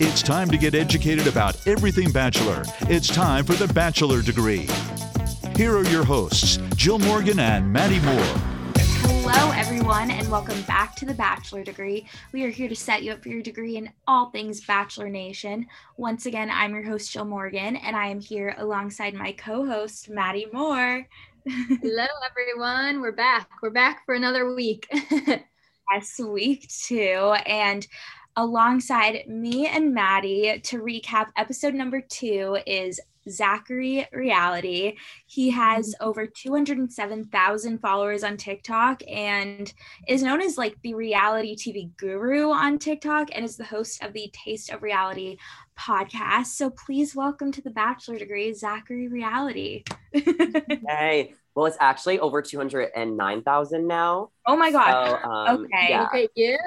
It's time to get educated about everything Bachelor. It's time for the Bachelor degree. Here are your hosts, Jill Morgan and Maddie Moore. Hello, everyone, and welcome back to the Bachelor Degree. We are here to set you up for your degree in all things Bachelor Nation. Once again, I'm your host, Jill Morgan, and I am here alongside my co host, Maddie Moore. Hello, everyone. We're back. We're back for another week. yes, week two. And alongside me and Maddie to recap episode number two is Zachary Reality. He has mm-hmm. over 207,000 followers on TikTok and is known as like the reality TV guru on TikTok and is the host of the Taste of Reality podcast. So please welcome to the bachelor degree, Zachary Reality. hey, well, it's actually over 209,000 now. Oh my God. So, um, okay. Yeah. Look at you.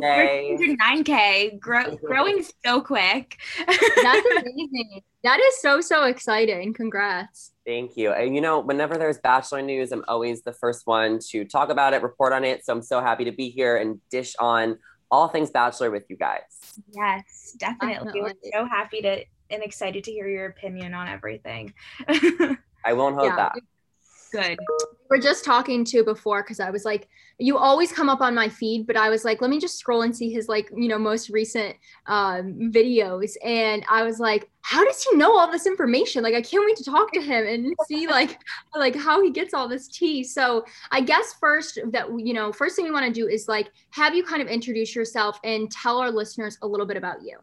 209K, grow, growing so quick. That's amazing. That is so, so exciting. Congrats. Thank you. And you know, whenever there's Bachelor news, I'm always the first one to talk about it, report on it. So I'm so happy to be here and dish on all things Bachelor with you guys. Yes, definitely. definitely. We're so happy to and excited to hear your opinion on everything. I won't hold yeah. back. Good. We are just talking to before because I was like, you always come up on my feed, but I was like, let me just scroll and see his like, you know, most recent um, videos. And I was like, how does he know all this information? Like, I can't wait to talk to him and see like, like how he gets all this tea. So I guess first that, you know, first thing we want to do is like, have you kind of introduce yourself and tell our listeners a little bit about you.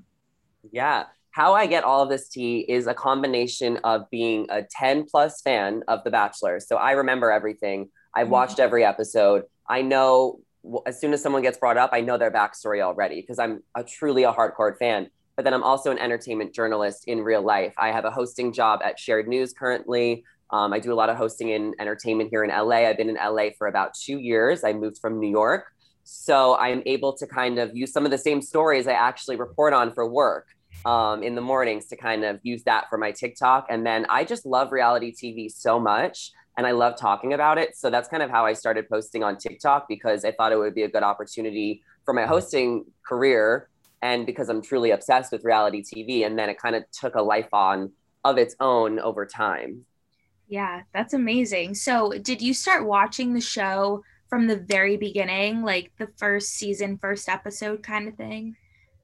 Yeah how I get all of this tea is a combination of being a 10 plus fan of The Bachelor. So I remember everything. I've mm-hmm. watched every episode. I know as soon as someone gets brought up, I know their backstory already because I'm a, truly a hardcore fan. But then I'm also an entertainment journalist in real life. I have a hosting job at Shared News currently. Um, I do a lot of hosting in entertainment here in LA. I've been in LA for about two years. I moved from New York. So I'm able to kind of use some of the same stories I actually report on for work um, in the mornings to kind of use that for my TikTok. And then I just love reality TV so much and I love talking about it. So that's kind of how I started posting on TikTok because I thought it would be a good opportunity for my hosting career and because I'm truly obsessed with reality TV. And then it kind of took a life on of its own over time. Yeah, that's amazing. So, did you start watching the show from the very beginning, like the first season, first episode kind of thing?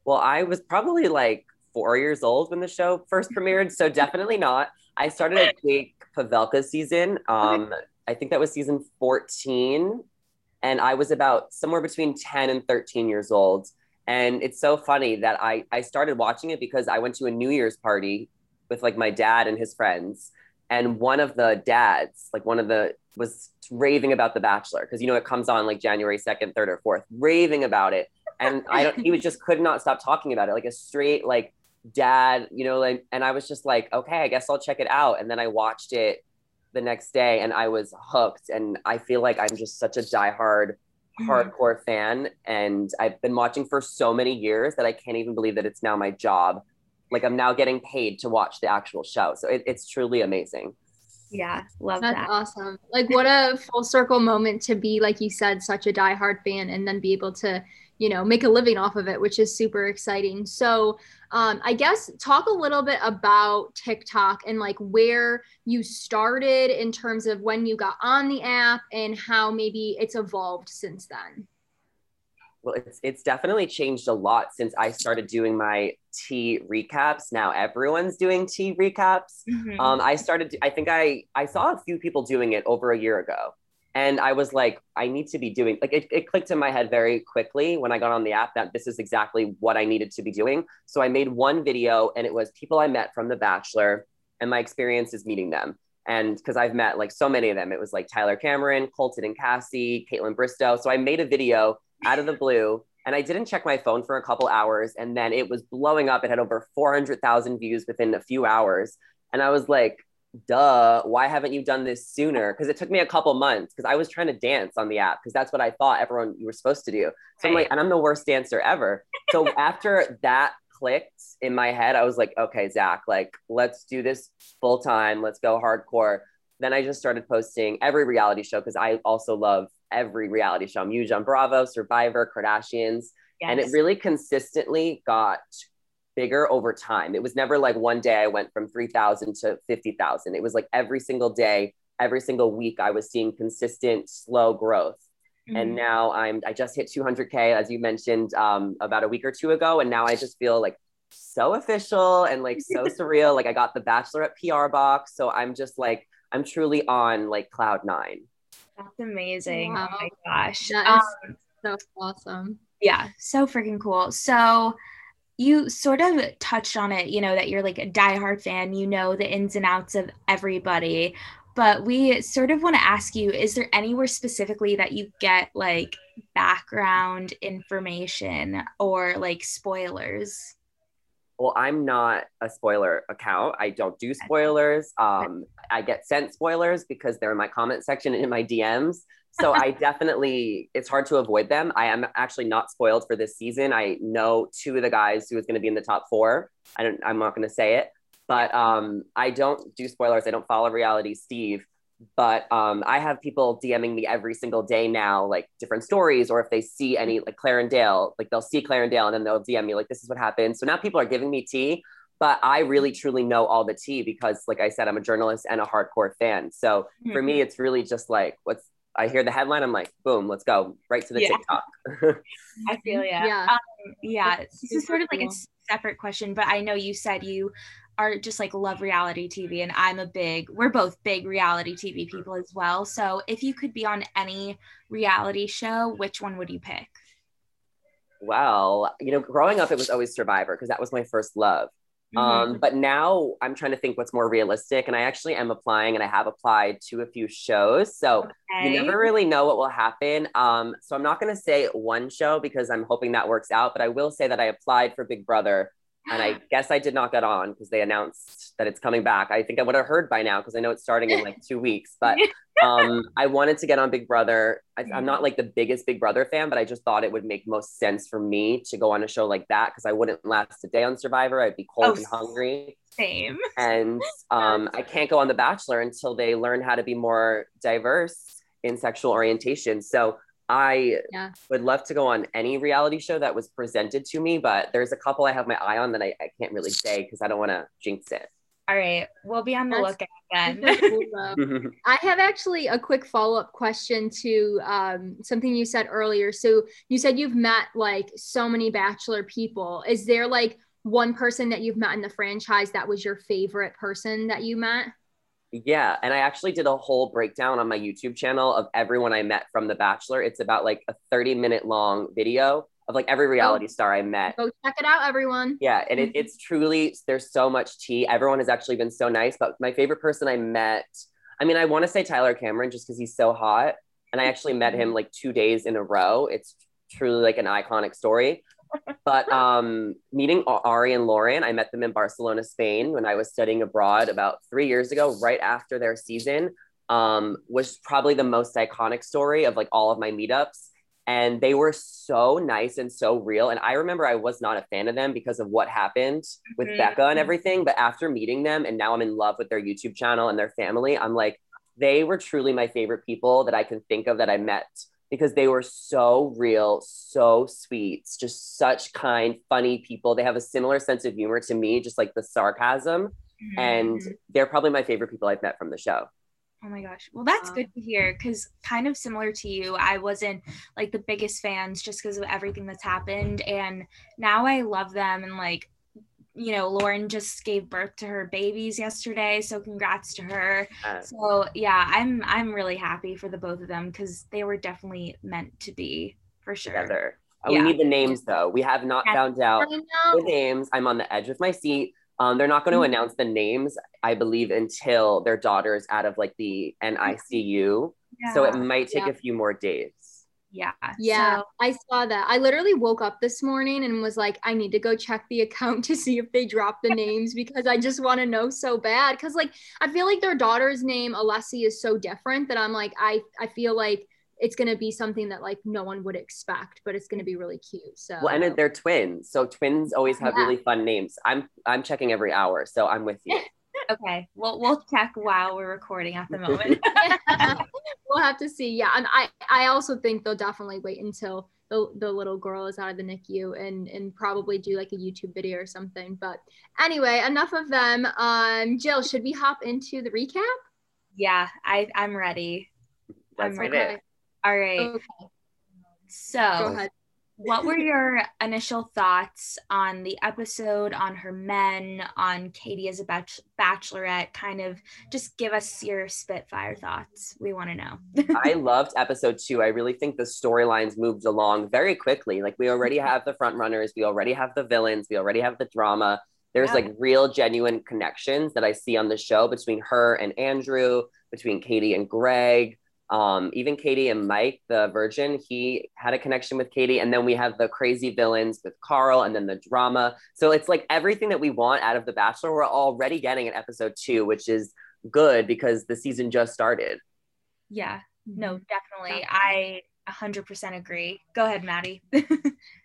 Well, I was probably like four years old when the show first premiered, so definitely not. I started at Jake Pavelka season. Um, I think that was season 14. And I was about somewhere between 10 and 13 years old. And it's so funny that I, I started watching it because I went to a New Year's party with like my dad and his friends. And one of the dads, like one of the, was raving about The Bachelor because you know it comes on like January 2nd, 3rd, or 4th, raving about it. And I don't, he was just could not stop talking about it, like a straight, like dad, you know, like, and I was just like, okay, I guess I'll check it out. And then I watched it the next day and I was hooked. And I feel like I'm just such a diehard, mm-hmm. hardcore fan. And I've been watching for so many years that I can't even believe that it's now my job. Like I'm now getting paid to watch the actual show. So it, it's truly amazing. Yeah, love That's that. awesome. Like what a full circle moment to be, like you said, such a diehard fan and then be able to you know make a living off of it which is super exciting. So um, i guess talk a little bit about tiktok and like where you started in terms of when you got on the app and how maybe it's evolved since then. Well it's, it's definitely changed a lot since i started doing my tea recaps. Now everyone's doing tea recaps. Mm-hmm. um, i started i think i i saw a few people doing it over a year ago and I was like, I need to be doing like it, it clicked in my head very quickly when I got on the app that this is exactly what I needed to be doing. So I made one video and it was people I met from The Bachelor and my experiences meeting them. And because I've met like so many of them, it was like Tyler Cameron, Colton and Cassie, Kaitlyn Bristowe. So I made a video out of the blue and I didn't check my phone for a couple hours. And then it was blowing up. It had over 400,000 views within a few hours. And I was like, duh, why haven't you done this sooner? Because it took me a couple months because I was trying to dance on the app because that's what I thought everyone you were supposed to do. So right. I'm like, and I'm the worst dancer ever. So after that clicked in my head, I was like, okay, Zach, like, let's do this full time. Let's go hardcore. Then I just started posting every reality show because I also love every reality show. I'm huge on Bravo, Survivor, Kardashians. Yes. And it really consistently got bigger over time. It was never like one day I went from 3,000 to 50,000. It was like every single day, every single week, I was seeing consistent, slow growth. Mm-hmm. And now I'm, I just hit 200K, as you mentioned, um, about a week or two ago. And now I just feel like so official and like so surreal. Like I got the Bachelorette PR box. So I'm just like, I'm truly on like cloud nine. That's amazing. Wow. Oh my gosh. That um, so awesome. Yeah, so freaking cool. So you sort of touched on it, you know, that you're like a diehard fan, you know the ins and outs of everybody. But we sort of want to ask you is there anywhere specifically that you get like background information or like spoilers? Well i'm not a spoiler account. I don't do spoilers. Um, i get sent spoilers because they're in my comment section and in my dms so i definitely it's hard to avoid them. I am actually not spoiled for this season. I know two of the guys who is going to be in the top four. I don't i'm not going to say it. But um, i don't do spoilers. I don't follow reality steve but um, I have people DMing me every single day now, like different stories, or if they see any like Clare and Dale, like they'll see Clare and Dale and then they'll DM me like this is what happened. So now people are giving me tea, but I really truly know all the tea because, like I said, I'm a journalist and a hardcore fan. So mm-hmm. for me, mm-hmm. it's really just like what's I hear the headline, I'm like, boom, let's go right to the yeah. TikTok. I feel yeah, yeah. Um, yeah. This is sort of like a separate question, but I know you said you are just like love reality TV and I'm a big we're both big reality TV people as well. So if you could be on any reality show, which one would you pick? Well, you know, growing up it was always Survivor because that was my first love. Mm-hmm. Um, but now I'm trying to think what's more realistic and I actually am applying and I have applied to a few shows. So okay. you never really know what will happen. Um, so I'm not going to say one show because I'm hoping that works out, but I will say that I applied for Big Brother and I guess I did not get on because they announced that it's coming back. I think I would have heard by now because I know it's starting in like two weeks. But um, I wanted to get on Big Brother. I, am not like the biggest Big Brother fan, but I just thought it would make most sense for me to go on a show like that because I wouldn't last a day on Survivor. I'd be cold oh, and hungry. Same. And um, I can't go on The Bachelor until they learn how to be more diverse in sexual orientation. So I yeah. would love to go on any reality show that was presented to me, but there's a couple I have my eye on that I, I can't really say because I don't want to jinx it. All right, we'll be on the That's, lookout then. I have actually a quick follow up question to um, something you said earlier. So you said you've met like so many Bachelor people. Is there like one person that you've met in the franchise that was your favorite person that you met? Yeah. And I actually did a whole breakdown on my YouTube channel of everyone I met from The Bachelor. It's about like a 30 minute long video of like every oh, reality oh, star I met. Go check it out, everyone. Yeah. And it, it's truly, there's so much tea. Everyone has actually been so nice. But my favorite person I met, I mean, I want to say Tyler Cameron just because he's so hot. And I actually met him like two days in a row. It's truly like an iconic story but um, meeting Ari and Lauren, I met them in Barcelona, Spain, when I was studying abroad about three years ago, right after their season, um, was probably the most iconic story of like all of my meetups. And they were so nice and so real. And I remember I was not a fan of them because of what happened with mm-hmm. Becca and everything. But after meeting them, and now I'm in love with their YouTube channel and their family, I'm like, they were truly my favorite people that I can think of that I met because they were so real, so sweet, just such kind, funny people. They have a similar sense of humor to me, just like the sarcasm. Mm-hmm. And they're probably my favorite people I've met from the show. Oh my gosh. Well, that's good to hear because kind of similar to you, I wasn't like the biggest fans just because of everything that's happened. And now I love them and like you know, Lauren just gave birth to her babies yesterday, so congrats to her. Uh, so yeah, I'm I'm really happy for the both of them because they were definitely meant to be for sure. Together. Uh, yeah. We need the names though. We have not found out the names. I'm on the edge of my seat. Um, they're not going to mm-hmm. announce the names, I believe, until their daughter's out of like the NICU. Yeah. So it might take yeah. a few more days yeah yeah so. i saw that i literally woke up this morning and was like i need to go check the account to see if they dropped the names because i just want to know so bad because like i feel like their daughter's name alessi is so different that i'm like i i feel like it's going to be something that like no one would expect but it's going to be really cute so well and they're twins so twins always have yeah. really fun names i'm i'm checking every hour so i'm with you okay well we'll check while we're recording at the moment we'll have to see yeah and i i also think they'll definitely wait until the, the little girl is out of the NICU and and probably do like a YouTube video or something. But anyway, enough of them. Um, Jill, should we hop into the recap? Yeah, I I'm ready. Let's I'm ready. it. All right. Okay, go So, ahead. What were your initial thoughts on the episode, on her men, on Katie as a bach- bachelorette? Kind of just give us your Spitfire thoughts. We want to know. I loved episode two. I really think the storylines moved along very quickly. Like we already mm-hmm. have the front runners, we already have the villains, we already have the drama. There's Yeah. like real, genuine connections that I see on the show between her and Andrew, between Katie and Greg. Um, even Katie and Mike, the virgin, he had a connection with Katie. And then we have the crazy villains with Carl and then the drama. So it's like everything that we want out of The Bachelor, we're already getting in episode two, which is good because the season just started. yeah, no, definitely. Definitely. I 100% agree. Go ahead, Maddie.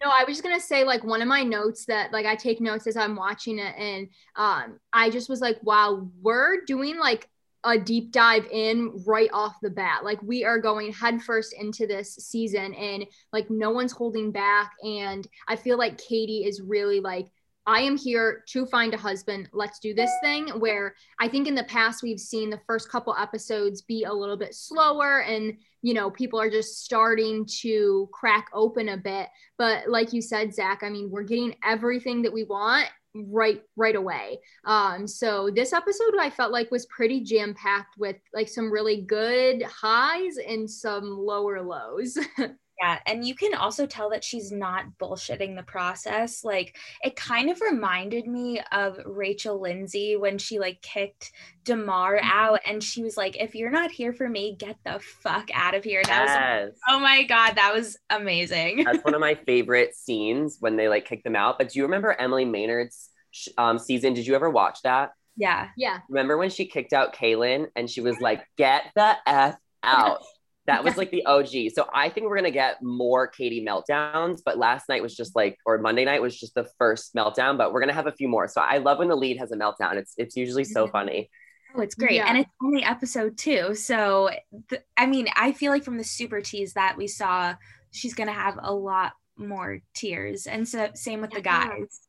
No, I was just gonna say like one of my notes that like I take notes as I'm watching it, and um, I just was like, wow, we're doing like a deep dive in right off the bat. Like we are going headfirst into this season, and like no one's holding back. And I feel like Katie is really like. I am here to find a husband. Let's do this thing. Where I think in the past we've seen the first couple episodes be a little bit slower and, you know, people are just starting to crack open a bit but like you said zach i mean we're getting everything that we want right right away. Um so this episode i felt like was pretty jam packed with like some really good highs and some lower lows Yeah, and you can also tell that she's not bullshitting the process. Like it kind of reminded me of Rachel Lindsay when she like kicked Damar out and she was like, if you're not here for me, get the fuck out of here. And I was like, Yes. oh my God, that was amazing. That's one of my favorite scenes when they like kick them out. But do you remember Emily Maynard's um, season? Did you ever watch that? yeah. yeah Remember when she kicked out Kalon and she was like, "Get the f out." That was like the OG. So I think we're gonna get more Katie meltdowns. But last night was just like, or Monday night was just the first meltdown. But we're gonna have a few more. So I love when the lead has a meltdown. It's it's usually so funny. Oh, it's great. Yeah. And it's only episode two. So, th- I mean, I feel like from the super tease that we saw, she's going to have a lot more tears. And so, same with the guys.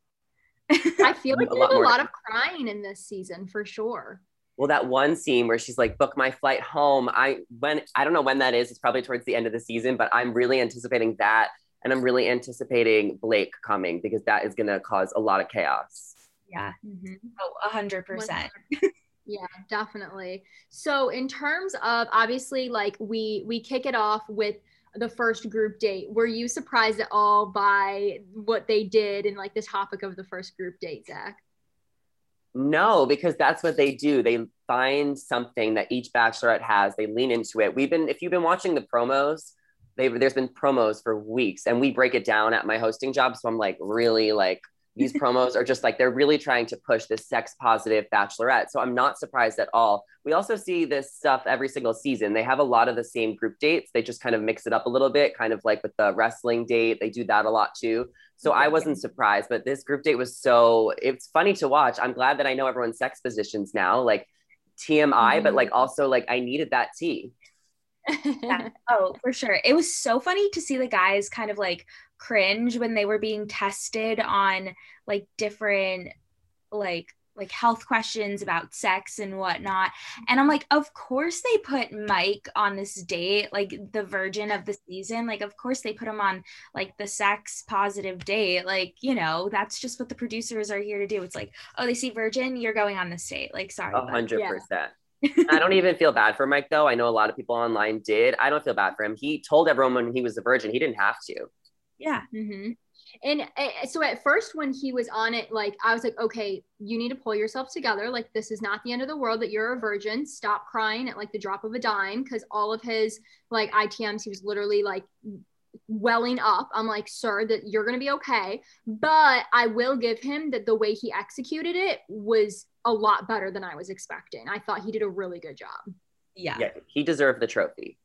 i feel like A there's lot a lot of crying in this season for sure Well, that one scene where she's like, "Book my flight home." I when I don't know when that is. It's probably towards the end of the season, but I'm really anticipating that, and I'm really anticipating Blake coming because that is gonna cause a lot of chaos. yeah. Mhm. Oh, a hundred percent. Yeah, definitely. So in terms of obviously like we we kick it off with the first group date. Were you surprised at all by what they did and like the topic of the first group date, Zach? No, because that's what they do. They find something that each bachelorette has. They lean into it. We've been, if you've been watching the promos, they've there's been promos for weeks, and we break it down at my hosting job. So I'm like, really, like these promos are just like they're really trying to push this sex positive bachelorette. So I'm not surprised at all. We also see this stuff every single season. They have a lot of the same group dates. They just kind of mix it up a little bit, kind of like with the wrestling date. They do that a lot too. So I wasn't surprised, but this group date was so it's funny to watch. I'm glad that I know everyone's sex positions now, like TMI, but like mm-hmm. also like I needed that tea. Yeah. Oh, for sure. It was so funny to see the guys kind of like cringe when they were being tested on like different like like health questions about sex and whatnot. And I'm like, of course they put Mike on this date, like the virgin of the season. Like, of course they put him on like the sex positive date. Like, you know, that's just what the producers are here to do. It's like, oh, they see virgin, you're going on this date. Like, sorry. A hundred percent. I don't even feel bad for Mike though. I know a lot of people online did. I don't feel bad for him. He told everyone when he was a virgin, he didn't have to. Yeah. hmm And uh, so at first, when he was on it, like I was like, okay, you need to pull yourself together. Like this is not the end of the world that you're a virgin. Stop crying at like the drop of a dime because all of his like ITMs, he was literally like welling up. I'm like, sir, that you're gonna be okay. But I will give him that the way he executed it was a lot better than I was expecting. I thought he did a really good job. Yeah. Yeah, he deserved the trophy.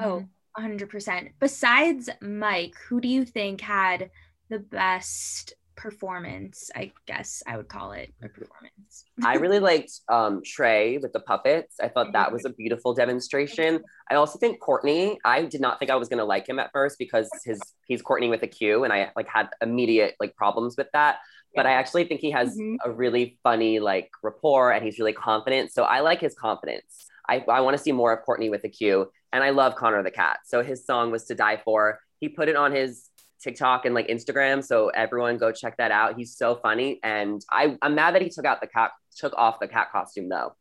Oh, 100%. Besides Mike, who do you think had the best performance. I guess I would call it a performance. I really liked um, Tre with the puppets. I thought that was a beautiful demonstration. I also think Quartney. I did not think I was gonna like him at first because his he's Quartney with a Q, and I like had immediate like problems with that. But I actually think he has Mhm. a really funny like rapport, and he's really confident. So I like his confidence. I, I want to see more of Quartney with a Q, and I love Connor the cat. So his song was "To Die For." He put it on his TikTok and like Instagram. So everyone go check that out. He's so funny. And I, I'm mad that he took out the cat, took off the cat costume though.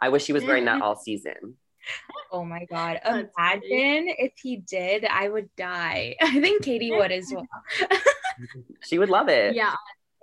I wish he was wearing that all season. Oh my god. Imagine if he did, I would die. I think Katie would as well. She would love it. Yeah,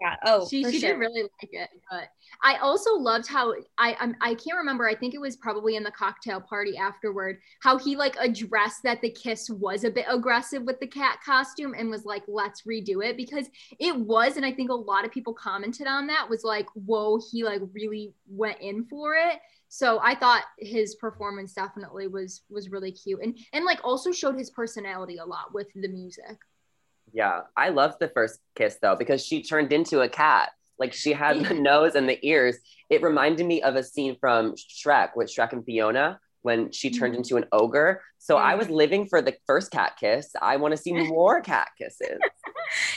Yeah. Oh, she, she sure. did really like it. But I also loved how I I'm, I can't remember. I think it was probably in the cocktail party afterward how he like addressed that the kiss was a bit aggressive with the cat costume and was like, let's redo it because it was. And I think a lot of people commented on that was like, whoa, he like really went in for it. So I thought his performance definitely was was really cute and and like also showed his personality a lot with the music. Yeah. I loved the first kiss though, because she turned into a cat. Like she had the nose and the ears. It reminded me of a scene from Shrek with Shrek and Fiona when she turned Mhm. into an ogre. So I was living for the first cat kiss. I want to see more cat kisses.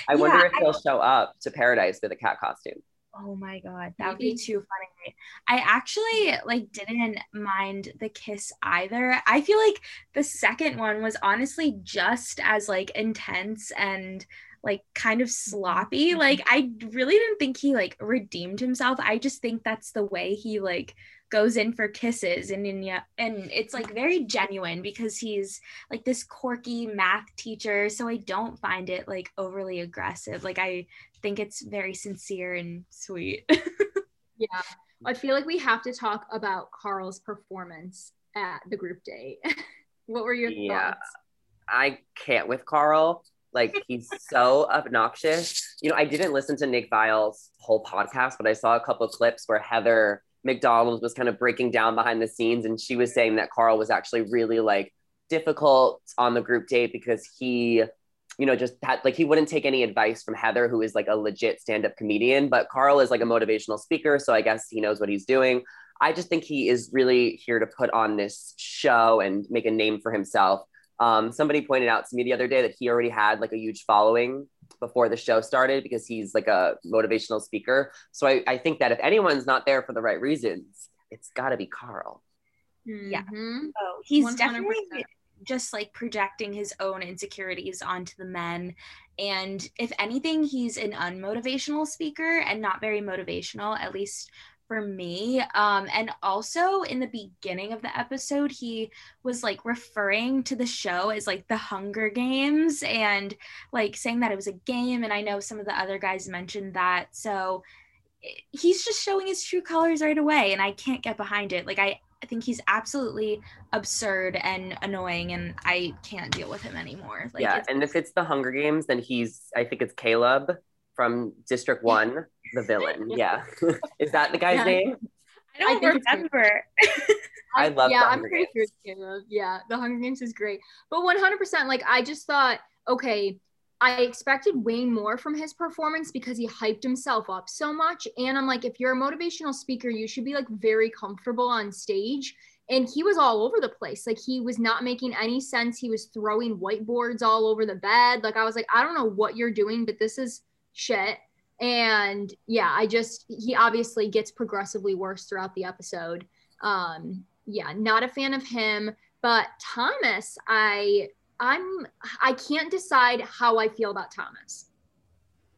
I wonder Yeah, if he'll show up to paradise with a cat costume. Oh my god, that would be too funny. I actually like didn't mind the kiss either. I feel like the second one was honestly just as like intense and like kind of sloppy. Mm-hmm. Like I really didn't think he like redeemed himself. I just think that's the way he like goes in for kisses and in yeah and it's like very genuine because he's like this quirky math teacher so i don't find it like overly aggressive like i think it's very sincere and sweet. Yeah. I feel like we have to talk about Carl's performance at the group date. what were your Yeah. thoughts? I can't with Carl. Like he's so obnoxious. You know, I didn't listen to Nick Viall's whole podcast, but I saw a couple clips where Heather McDonald was kind of breaking down behind the scenes and she was saying that Carl was actually really like difficult on the group date because he you know just had like he wouldn't take any advice from Heather who is like a legit stand-up comedian but Carl is like a motivational speaker so I guess he knows what he's doing I just think he is really here to put on this show and make a name for himself um, somebody pointed out to me the other day that he already had like a huge following before the show started because he's like a motivational speaker. So I, I think that if anyone's not there for the right reasons, it's got to be Carl. Yeah. Mhm. Oh, he's 100%. definitely just like projecting his own insecurities onto the men. And if anything, he's an unmotivational speaker and not very motivational, at least for me. Um, and also in the beginning of the episode, he was like referring to the show as like the Hunger Games and like saying that it was a game. And I know some of the other guys mentioned that. So he's just showing his true colors right away. And I can't get behind it. Like, I, I think he's absolutely absurd and annoying, and I can't deal with him anymore. Like, yeah. And if it's the Hunger Games, then he's, I think it's Caleb from District One, the villain. Yeah. is that the guy's Yeah. name? I don't think remember. I love yeah, the I'm Hunger pretty sure it's Caleb. Yeah, the Hunger Games is great. But 100%, like, I just thought, okay, I expected way more from his performance because he hyped himself up so much. And I'm like, if you're a motivational speaker, you should be like very comfortable on stage. And he was all over the place. Like, he was not making any sense. He was throwing whiteboards all over the bed. Like, I was like, I don't know what you're doing, but this is shit. And yeah, I just, he obviously gets progressively worse throughout the episode. Um, yeah, not a fan of him. But Thomas, I I'm I can't decide how I feel about Thomas.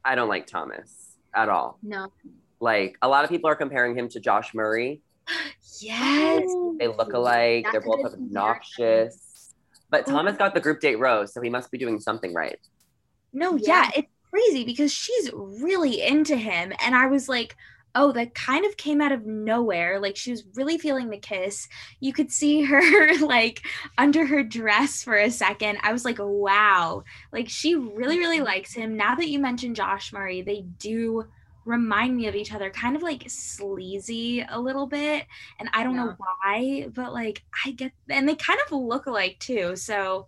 I don't like Thomas at all. No. Like a lot of people are comparing him to Josh Murray. yes. They look alike. They're both obnoxious. But Oh. Thomas got the group date rose, so he must be doing something right. No, Yeah. yeah, it's crazy because she's really into him. And I was like, oh, that kind of came out of nowhere. Like she was really feeling the kiss. You could see her like under her dress for a second. I was like, wow. Like she really, really mm-hmm. likes him. Now that you mentioned Josh Murray, they do remind me of each other, kind of like sleazy a little bit. And I don't know why, but like I get and they kind of look alike too. So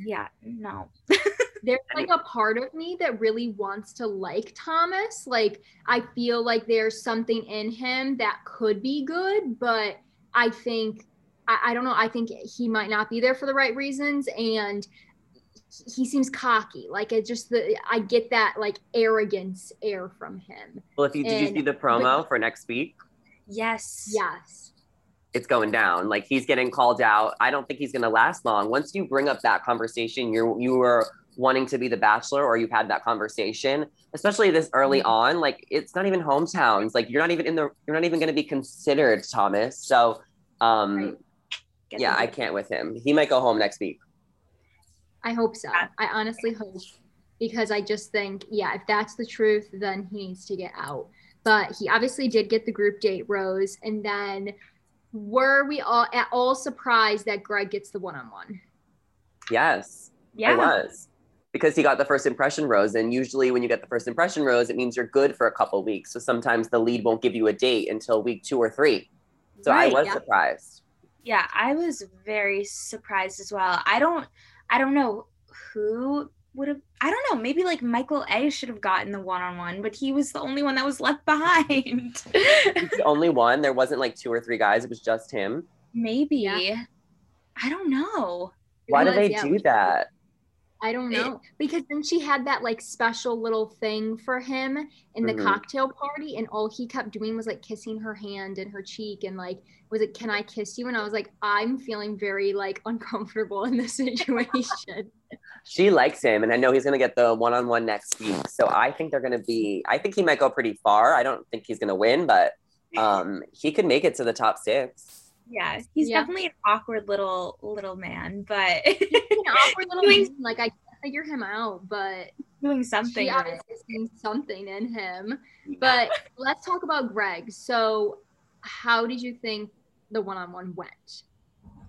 yeah, no. there's like a part of me that really wants to like Thomas. Like I feel like there's something in him that could be good, but I think I, I don't know. I think he might not be there for the right reasons, and he seems cocky. Like it just the I get that like arrogance air from him. Well, if you did you see the promo for next week? Yes. Yes. It's going down. Like he's getting called out. I don't think he's going to last long. Once you bring up that conversation, you're you were wanting to be the bachelor, or you've had that conversation, especially this early Mm-hmm. on. Like it's not even hometowns. Like you're not even in the. You're not even going to be considered, Thomas. So, um, Right. Yeah, I can't with him. He might go home next week. I hope so. I honestly hope because I just think, yeah, if that's the truth, then he needs to get out. But he obviously did get the group date rose. And then were we all at all surprised that Greg gets the one on one? Yes. I Yeah. was because he got the first impression rose, and usually when you get the first impression rose, it means you're good for a couple weeks. So sometimes the lead won't give you a date until week two or three. So Right, I was yeah. surprised. Yeah, I was very surprised as well. I don't I don't know who would have I don't know, maybe like Michael A should have gotten the one-on-one, but he was the only one that was left behind. He's the only one. There wasn't like two or three guys. It was just him. maybe. Yeah. I don't know. Why It do they yeah, do that? I don't It- know. Because then she had that like special little thing for him in the Mhm. cocktail party, and all he kept doing was like kissing her hand and her cheek and like, was it, can I kiss you? And I was like, I'm feeling very like uncomfortable in this situation. She likes him, and I know he's gonna get the one-on-one next week. So I think they're gonna be. I think he might go pretty far. I don't think he's gonna win, but um, he could make it to the top six. Yeah, he's Yeah. definitely an awkward little little man, but He's an awkward little Doing- man. Like I figure him out, but doing something. she right. obviously sees something in him. But let's talk about Greg. So, how did you think the one-on-one went?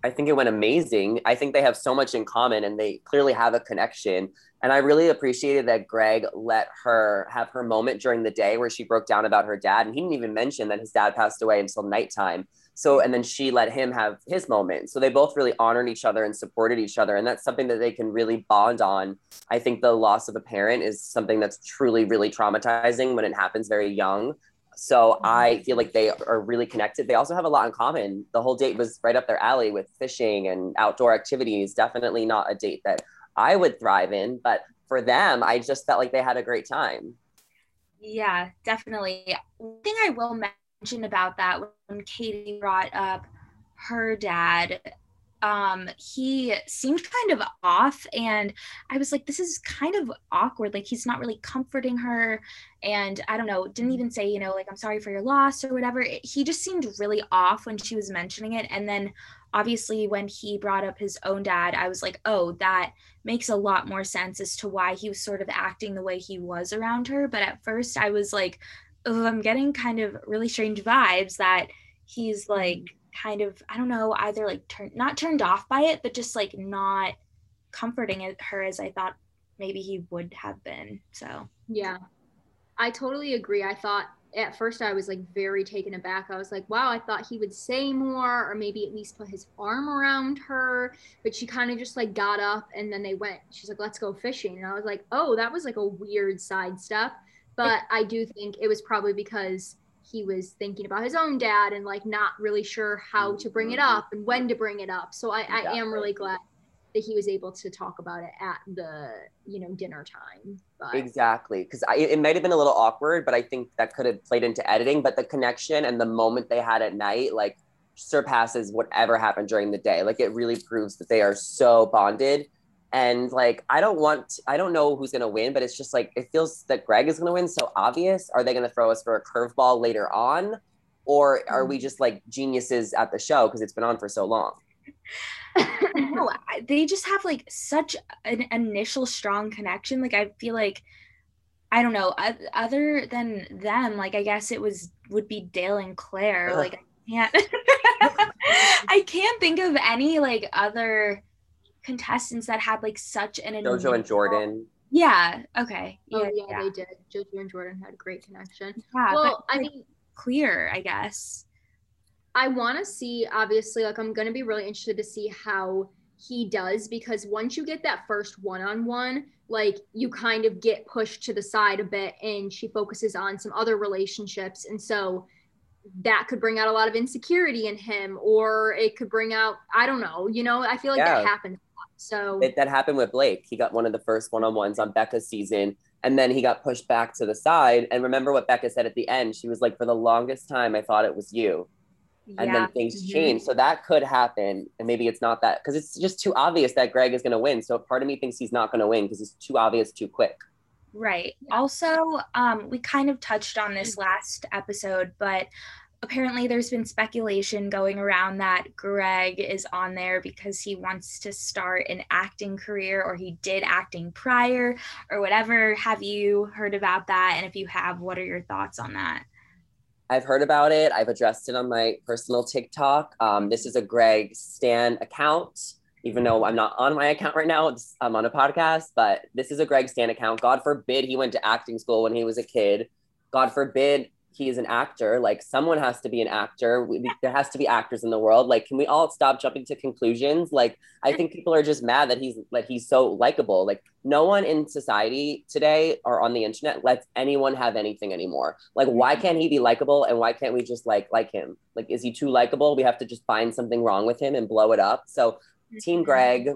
I think it went amazing. I think they have so much in common and they clearly have a connection. And I really appreciated that Greg let her have her moment during the day where she broke down about her dad. And he didn't even mention that his dad passed away until nighttime. So, and then she let him have his moment. So they both really honored each other and supported each other. And that's something that they can really bond on. I think the loss of a parent is something that's truly, really traumatizing when it happens very young. So I mm-hmm. feel like they are really connected. They also have a lot in common. The whole date was right up their alley with fishing and outdoor activities. Definitely not a date that I would thrive in, but for them, I just felt like they had a great time. Yeah, definitely. One thing I will mention about that when Katie brought up her dad, um, he seemed kind of off, and I was like, this is kind of awkward. Like, he's not really comforting her, and I don't know, didn't even say, you know, like, I'm sorry for your loss or whatever. It- he just seemed really off when she was mentioning it. And then obviously, when he brought up his own dad, I was like, oh, that makes a lot more sense as to why he was sort of acting the way he was around her. But at first, I was like, I'm getting kind of really strange vibes that he's mm-hmm. like kind of, I don't know, either like turned not turned off by it, but just like not comforting her as I thought maybe he would have been. So Yeah, I totally agree. I thought at first I was like very taken aback. I was like, wow, I thought he would say more or maybe at least put his arm around her. But she kind of just like got up and then they went. She's like, let's go fishing. And I was like, oh, that was like a weird sidestep. But I do think it was probably because he was thinking about his own dad and like not really sure how to bring it up and when to bring it up. So I, I am really glad that he was able to talk about it at the you know dinner time. But Exactly. Because it might have been a little awkward, but I think that could have played into editing. But the connection and the moment they had at night, like, surpasses whatever happened during the day. Like, it really proves that they are so bonded. And like, I don't want, I don't know who's gonna win, but it's just like it feels that Greg is gonna win. So obvious. Are they gonna throw us for a curveball later on, or are we mm. just like geniuses at the show because it's been on for so long? no, they just have like such an initial strong connection. Like I feel like I don't know. Other than them, like I guess it was would be Dale and Clare. Ugh. Like I can't, I can't think of any like other contestants that had like such an Jojo and initial- Jordan. Yeah. Okay. oh Yeah. yeah, yeah. they did. JoJo and Jordan had a great connection. yeah, well, but, I like, mean, clear. I guess. I want to see, obviously, like, I'm going to be really interested to see how he does because once you get that first one on one, like you kind of get pushed to the side a bit and she focuses on some other relationships and so that could bring out a lot of insecurity in him or it could bring out i don't know you know i feel like yeah. that happens so it, that happened with blake. He got one of the first one-on-ones on becca's season and then he got pushed back to the side. And remember what becca said at the end? She was like for the longest time i thought it was you. Yeah. and then things mm-hmm. change so that could happen and maybe it's not that because it's just too obvious that greg is going to win. So part of me thinks he's not going to win because it's too obvious too quick. Right. Also, um, we kind of touched on this last episode, but apparently there's been speculation going around that Greg is on there because he wants to start an acting career or he did acting prior or whatever. Have you heard about that? And if you have, what are your thoughts on that? I've heard about it. I've addressed it on my personal TikTok. Um, this is a Greg Stan account even though I'm not on my account right now, I'm on a podcast, but this is a Greg Stan account. God forbid he went to acting school when he was a kid. God forbid he is an actor. Like someone has to be an actor. We, there has to be actors in the world. Like, can we all stop jumping to conclusions? Like, I think people are just mad that he's like he's so likable. Like, no one in society today or on the internet lets anyone have anything anymore. Like, why can't he be likable and why can't we just like like him? Like, is he too likable? We have to just find something wrong with him and blow it up. So Team mm-hmm. Greg.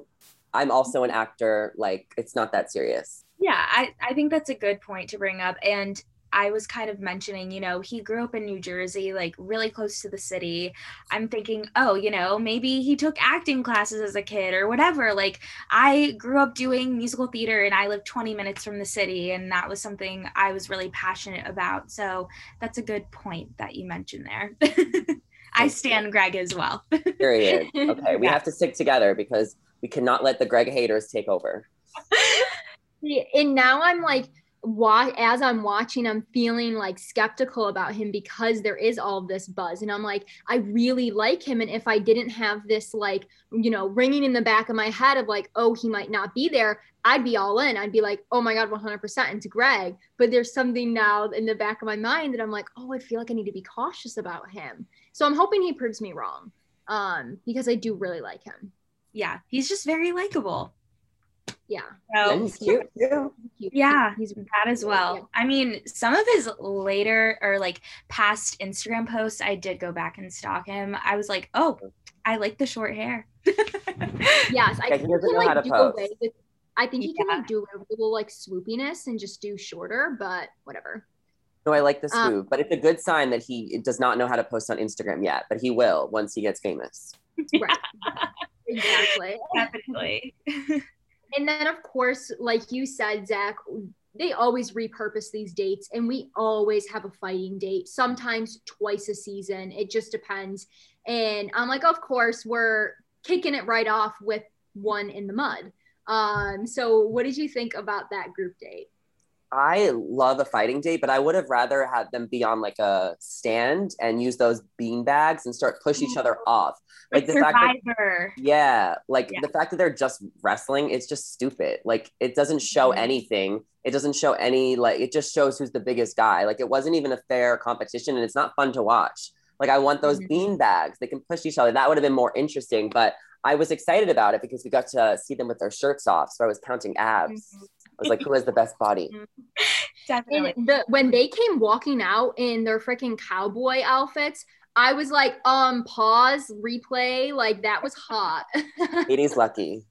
I'm also an actor. Like, it's not that serious. Yeah, I, I think that's a good point to bring up. And I was kind of mentioning, you know, he grew up in New Jersey, like really close to the city. I'm thinking, oh, you know, maybe he took acting classes as a kid or whatever. Like, I grew up doing musical theater and I lived 20 minutes from the city, and that was something I was really passionate about. So that's a good point that you mentioned there. I stand Greg as well. Period. Okay, we yeah. have to stick together because we cannot let the Greg haters take over. and now I'm like, why as I'm watching, I'm feeling like skeptical about him because there is all this buzz. And I'm like, I really like him. And if I didn't have this, like, you know, ringing in the back of my head of like, oh, he might not be there, I'd be all in. I'd be like, oh my God, 100% into Greg. But there's something now in the back of my mind that I'm like, oh, I feel like I need to be cautious about him. So I'm hoping he proves me wrong um, because I do really like him. Yeah, he's just very likable. Yeah. So, he's cute. Yeah. Yeah, he's that as well. I mean, some of his later or like past Instagram posts, I did go back and stalk him. I was like, oh, I like the short hair. yes, I think he can like do away with. I think he yeah. can like do a little like swoopiness and just do shorter, but whatever. No, I like this um, move, but it's a good sign that he does not know how to post on Instagram yet, but he will once he gets famous. Right. exactly. Definitely. and then, of course, like you said, Zach, they always repurpose these dates, and we always have a fighting date, sometimes twice a season. It just depends. And I'm like, of course, we're kicking it right off with one in the mud. Um, so, what did you think about that group date? I love a fighting date, but I would have rather had them be on like a stand and use those bean bags and start push each other off. Like, like the Survivor. fact that, yeah, like yeah. the fact that they're just wrestling, it's just stupid. Like it doesn't show mm-hmm. anything. It doesn't show any like it just shows who's the biggest guy. Like it wasn't even a fair competition and it's not fun to watch. Like I want those mm-hmm. bean bags. They can push each other. That would have been more interesting, but I was excited about it because we got to see them with their shirts off. So I was counting abs. Mm-hmm. I was like, who has the best body? Definitely. The, when they came walking out in their freaking cowboy outfits, I was like, um, pause, replay. Like that was hot. Katie's lucky.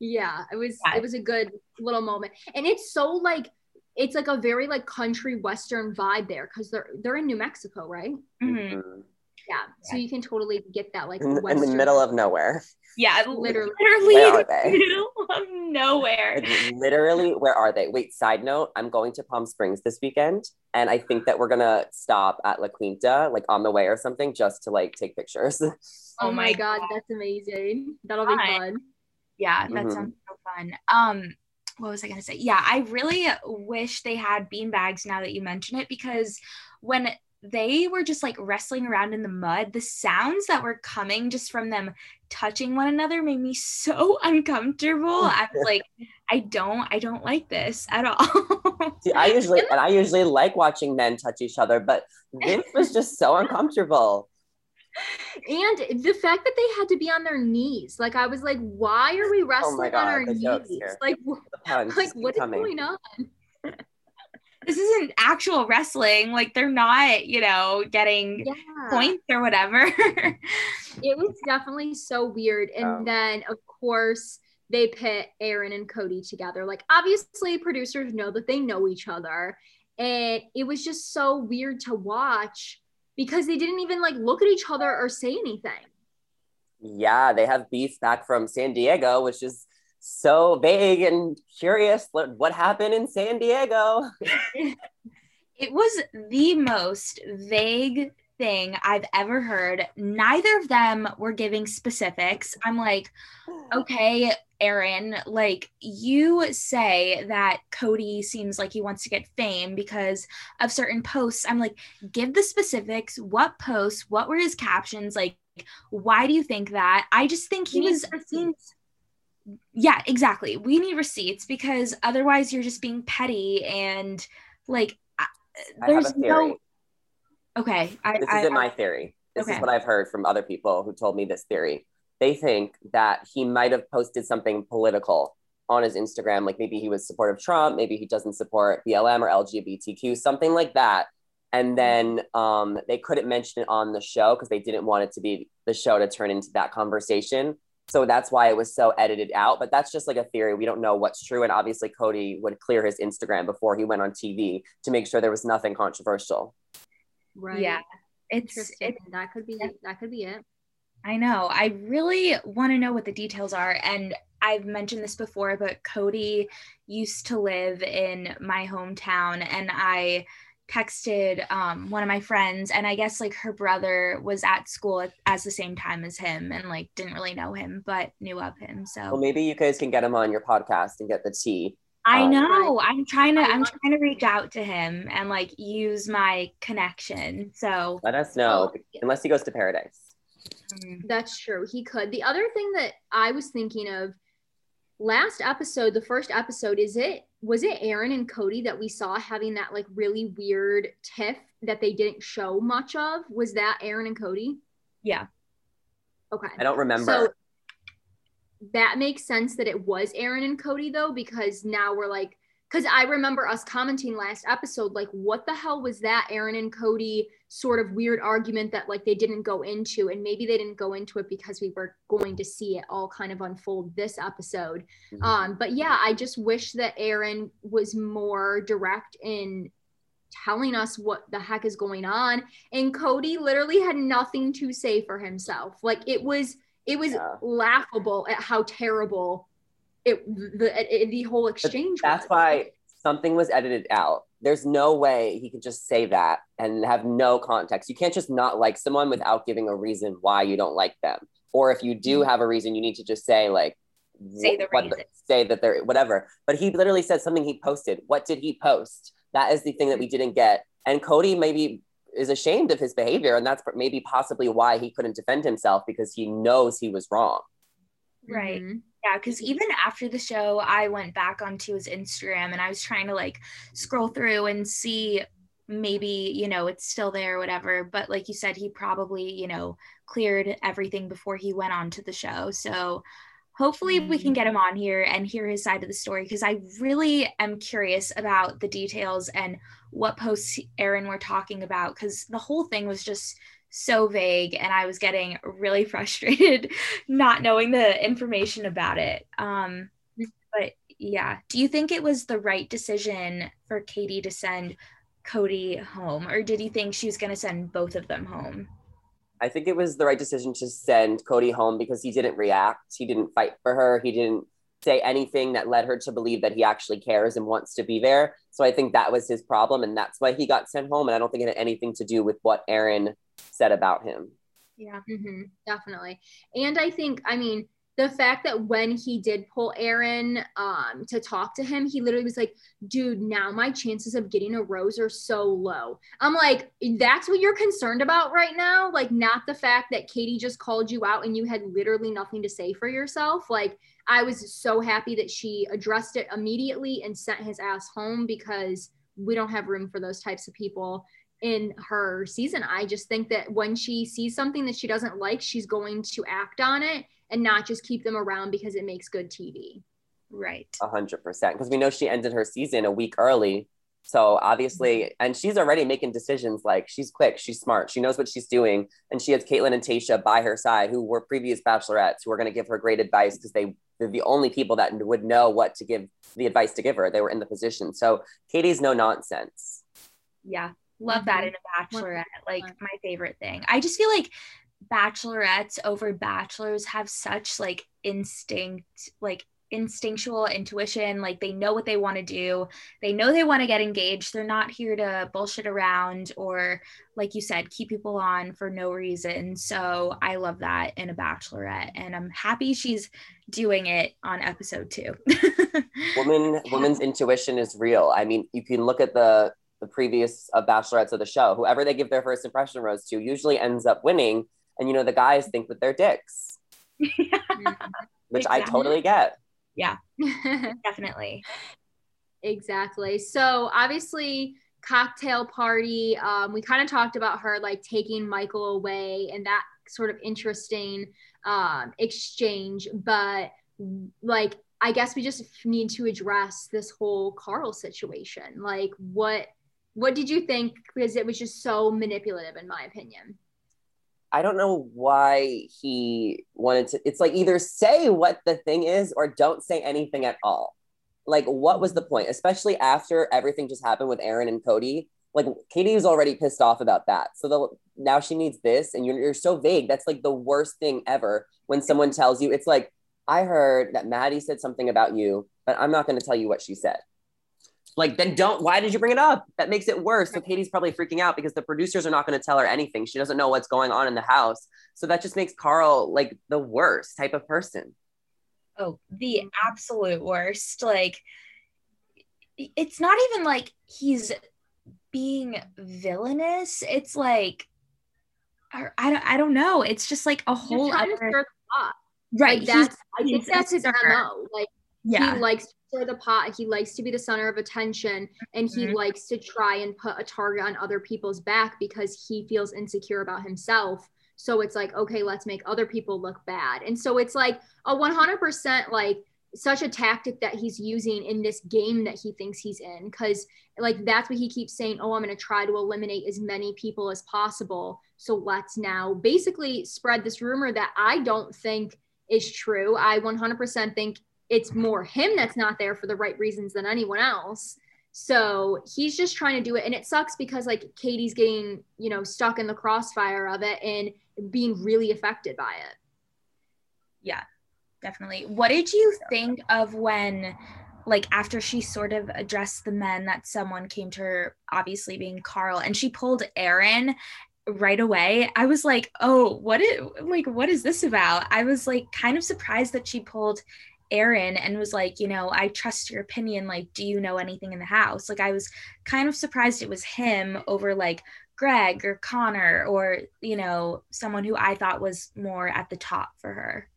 Yeah, it was it was a good little moment. And it's so like it's like a very like country western vibe there because they're they're in New Mexico, right? Mm-hmm. mm-hmm. Yeah. So you can totally get that like in, in the middle of nowhere. Yeah, literally, literally where are they? middle of nowhere. literally, where are they? Wait, side note, I'm going to Palm Springs this weekend, and I think that we're gonna stop at La Quinta, like on the way or something, just to like take pictures. Oh, oh my god, that's amazing. That'll fun. be fun. Yeah, that mm-hmm. sounds so fun. Um, what was I gonna say? Yeah, I really wish they had bean bags now that you mention it because when they were just like wrestling around in the mud. The sounds that were coming just from them touching one another made me so uncomfortable. I was like, I don't, I don't like this at all. See, I usually, and I usually like watching men touch each other, but this was just so uncomfortable. and the fact that they had to be on their knees, like I was like, why are we oh wrestling oh God, on our knees? Like, like what is going on? This isn't actual wrestling. Like they're not, you know, getting yeah. points or whatever. it was definitely so weird. And oh. then of course they pit Aaron and Cody together. Like obviously producers know that they know each other. And it was just so weird to watch because they didn't even like look at each other or say anything. Yeah, they have beef back from San Diego, which is so vague and curious. What happened in San Diego? it was the most vague thing I've ever heard. Neither of them were giving specifics. I'm like, okay, Aaron, like you say that Cody seems like he wants to get fame because of certain posts. I'm like, give the specifics. What posts? What were his captions? Like, why do you think that? I just think he was. Receipts. Yeah, exactly. We need receipts because otherwise you're just being petty and like there's no Okay. I, this I, isn't I, my theory. This okay. is what I've heard from other people who told me this theory. They think that he might have posted something political on his Instagram, like maybe he was supportive of Trump, maybe he doesn't support BLM or LGBTQ, something like that. And then um, they couldn't mention it on the show because they didn't want it to be the show to turn into that conversation. So that's why it was so edited out. But that's just like a theory. We don't know what's true. And obviously, Cody would clear his Instagram before he went on TV to make sure there was nothing controversial. Right. Yeah. It's, it's that could be that could be it. I know. I really want to know what the details are. And I've mentioned this before, but Cody used to live in my hometown and I texted um, one of my friends and I guess like her brother was at school at, as the same time as him and like didn't really know him, but knew of him. So well, maybe you guys can get him on your podcast and get the tea I um, know. I'm trying to I'm trying to reach out to him and like use my connection. So let us know unless he goes to paradise. Mm-hmm. That's true. He could. The other thing that I was thinking of last episode, the first episode, is it was it Aaron and Cody that we saw having that like really weird tiff that they didn't show much of? Was that Aaron and Cody? Yeah. Okay. I don't remember. So that makes sense that it was Aaron and Cody though, because now we're like, because I remember us commenting last episode, like, what the hell was that Aaron and Cody sort of weird argument that like they didn't go into? And maybe they didn't go into it because we were going to see it all kind of unfold this episode. Mm-hmm. Um, but yeah, I just wish that Aaron was more direct in telling us what the heck is going on. And Cody literally had nothing to say for himself. Like it was it was yeah. laughable at how terrible it the it, the whole exchange. But that's was. why something was edited out. There's no way he could just say that and have no context. You can't just not like someone without giving a reason why you don't like them. Or if you do mm-hmm. have a reason, you need to just say like say the what, reason. say that they're whatever. But he literally said something he posted. What did he post? That is the thing that we didn't get. And Cody maybe is ashamed of his behavior and that's maybe possibly why he couldn't defend himself because he knows he was wrong right mm-hmm. Yeah because even after the show i went back onto his instagram and i was trying to like scroll through and see maybe you know it's still there or whatever but like you said he probably you know cleared everything before he went on to the show. So hopefully we can mm-hmm. get him on here and hear his side of the story because I really am curious about the details and what posts Aaron were talking about because the whole thing was just so vague and I was getting really frustrated not knowing the information about it. Um, but yeah, do you think it was the right decision for Katie to send Cody home or did you think she was going to send both of them home? I think it was the right decision to send Cody home because he didn't react. He didn't fight for her. He didn't say anything that led her to believe that he actually cares and wants to be there. So I think that was his problem. And that's why he got sent home. And I don't think it had anything to do with what Aaron said about him. Yeah, mm-hmm, definitely. And I think, I mean, the fact that when he did pull Aaron um, to talk to him, he literally was like, dude, now my chances of getting a rose are so low. I'm like, that's what you're concerned about right now? Like, not the fact that Katie just called you out and you had literally nothing to say for yourself. Like, I was so happy that she addressed it immediately and sent his ass home because we don't have room for those types of people in her season. I just think that when she sees something that she doesn't like, she's going to act on it and not just keep them around because it makes good TV. Right. A hundred percent. Because we know she ended her season a week early. So obviously, mm-hmm. and she's already making decisions like she's quick, she's smart, she knows what she's doing. And she has Kaitlyn and Tayshia by her side, who were previous bachelorettes, who are going to give her great advice because they, they're the only people that would know what to give the advice to give her. They were in the position. So Katie's no nonsense. Yeah. Love that mm-hmm. in a bachelorette. Like my favorite thing. I just feel like bachelorettes over bachelors have such like instinct, like instinctual intuition like they know what they want to do they know they want to get engaged they're not here to bullshit around or like you said keep people on for no reason so i love that in a bachelorette and i'm happy she's doing it on episode two woman woman's intuition is real i mean you can look at the the previous uh, bachelorettes of the show. Whoever they give their first impression rose to usually ends up winning. And you know the guys think with their dicks. Yeah. which exactly. i totally get. Yeah. Definitely. Exactly. So obviously cocktail party um, we kind of talked about her like taking michael away and that sort of interesting um, exchange. But like i guess we just need to address this whole carl situation. Like what what did you think because it was just so manipulative in my opinion I don't know why he wanted to. It's like either say what the thing is or don't say anything at all. Like, what was the point? Especially after everything just happened with Aaron and Cody. Like, Katie was already pissed off about that. So the, now she needs this, and you're, you're so vague. That's like the worst thing ever when someone tells you, it's like, I heard that Maddie said something about you, but I'm not going to tell you what she said like then don't why did you bring it up? That makes it worse. So katie's probably freaking out because the producers are not going to tell her anything. She doesn't know what's going on in the house. So that just makes carl like the worst type of person. Oh the absolute worst. Like it's not even like he's being villainous. It's like i don't i don't know. It's just like a whole other right like that's i think that's his mo like yeah. he likes to stir the pot. He likes to be the center of attention and he mm-hmm. likes to try and put a target on other people's back because he feels insecure about himself. So it's like, okay, let's make other people look bad. And so it's like a 100% like such a tactic that he's using in this game that he thinks he's in because like that's what he keeps saying oh i'm going to try to eliminate as many people as possible so let's now basically spread this rumor that i don't think is true i 100% think it's more him that's not there for the right reasons than anyone else. So he's just trying to do it. And it sucks because like Katie's getting, you know, stuck in the crossfire of it and being really affected by it. Yeah, definitely. What did you think of when, like, after she sort of addressed the men that someone came to her, obviously being Carl, and she pulled Aaron right away i was like oh what is like what is this about i was like kind of surprised that she pulled Aaron and was like, you know, I trust your opinion. Like, do you know anything in the house? Like, I was kind of surprised it was him over like Greg or Connor or, you know, someone who I thought was more at the top for her.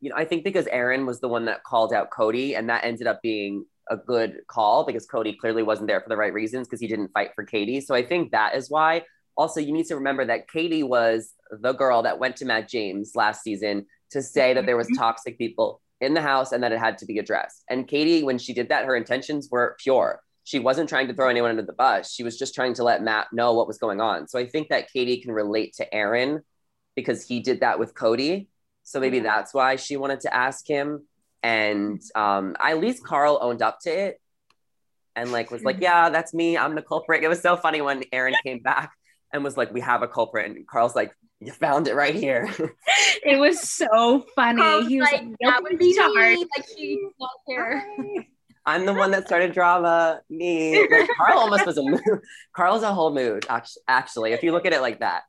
You know, I think because Aaron was the one that called out Cody and that ended up being a good call because Cody clearly wasn't there for the right reasons because he didn't fight for Katie. So I think that is why. Also, you need to remember that Katie was the girl that went to Matt James last season to say that there was mm-hmm. toxic people in the house and that it had to be addressed. And Katie, when she did that, her intentions were pure. She wasn't trying to throw anyone under the bus. She was just trying to let Matt know what was going on. So I think that Katie can relate to Aaron because he did that with Cody. So maybe mm-hmm. that's why she wanted to ask him. And um, at least Carl owned up to it and like was like, mm-hmm. yeah, that's me. I'm the culprit. It was so funny when Aaron came back and was like, we have a culprit. And Carl's like, you found it right here. it was so funny. Carl's he was like, like that would be me. Like he's not here. I'm the one that started drama. Me. Like, Carl almost was a mood. Carl's a whole mood, actually, if you look at it like that.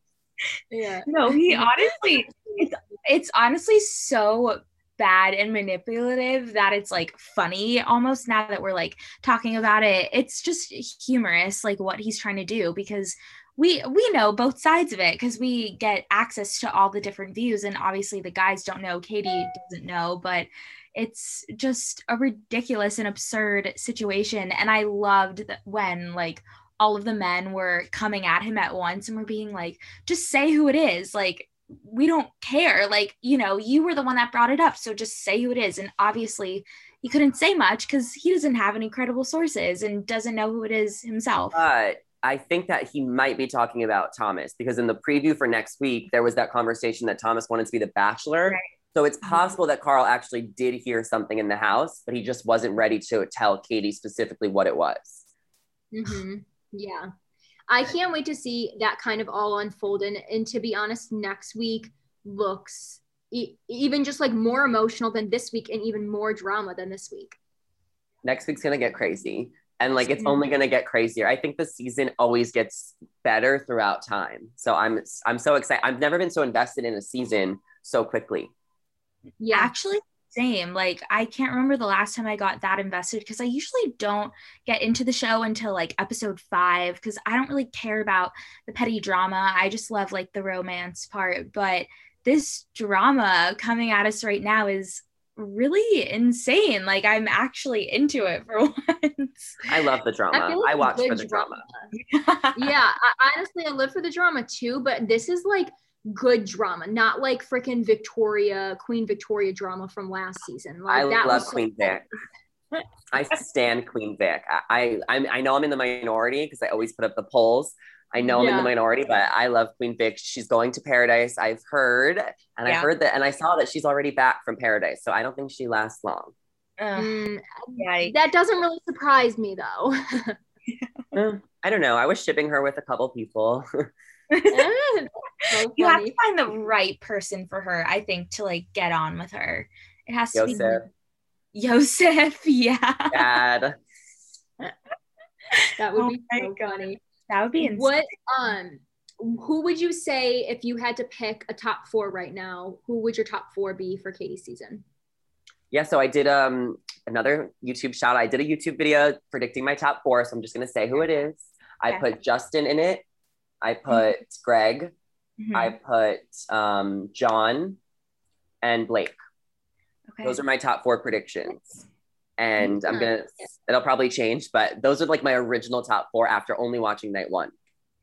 Yeah. No, he honestly, it's it's honestly so bad and manipulative that it's like funny almost now that we're like talking about it. It's just humorous, like what he's trying to do because we we know both sides of it because we get access to all the different views and obviously the guys don't know katie doesn't know but it's just a ridiculous and absurd situation and i loved that when like all of the men were coming at him at once and were being like, just say who it is. Like, we don't care. Like, you know, you were the one that brought it up. So just say who it is. And obviously, he couldn't say much because he doesn't have any credible sources and doesn't know who it is himself. But I think that he might be talking about Thomas because in the preview for next week, there was that conversation that Thomas wanted to be the bachelor. Right. So it's mm-hmm. possible that Carl actually did hear something in the house, but he just wasn't ready to tell Katie specifically what it was. Mm-hmm. Yeah. I can't wait to see that kind of all unfold. And, and to be honest, next week looks e- even just like more emotional than this week and even more drama than this week. Next week's going to get crazy. And like it's only going to get crazier. I think the season always gets better throughout time. So I'm I'm so excited. I've never been so invested in a season so quickly. Yeah, actually same. Like I can't remember the last time I got that invested because I usually don't get into the show until like episode five because I don't really care about the petty drama. I just love like the romance part. But this drama coming at us right now is really insane. Like I'm actually into it for once. I love the drama. I, like I watch for the drama. drama. yeah, I, honestly, I live for the drama too. But this is like good drama, not like freaking Victoria, Queen Victoria drama from last season. Like I that love was Queen so Vic. I stand Queen Vic. I, I I know I'm in the minority because I always put up the polls. I know I'm in the minority, but I love Queen Vic. She's going to Paradise. I've heard, and yeah. I heard that, and I saw that she's already back from Paradise. So I don't think she lasts long. Mm, that doesn't really surprise me though. I don't know. I was shipping her with a couple people. so you have to find the right person for her, I think, to like get on with her. It has to Yosef. be Joseph. Yeah. Dad. that would oh be so God. funny. That would be insane. What um who would you say if you had to pick a top four right now, who would your top four be for Katie's season? Yeah, so I did um another YouTube shout. I did a YouTube video predicting my top four. So I'm just gonna say who it is. Okay. I put Justin in it. I put mm-hmm. Greg. Mm-hmm. I put um, John and Blake. Okay. Those are my top four predictions. And I'm mm-hmm. gonna it'll probably change, but those are like my original top four after only watching night one.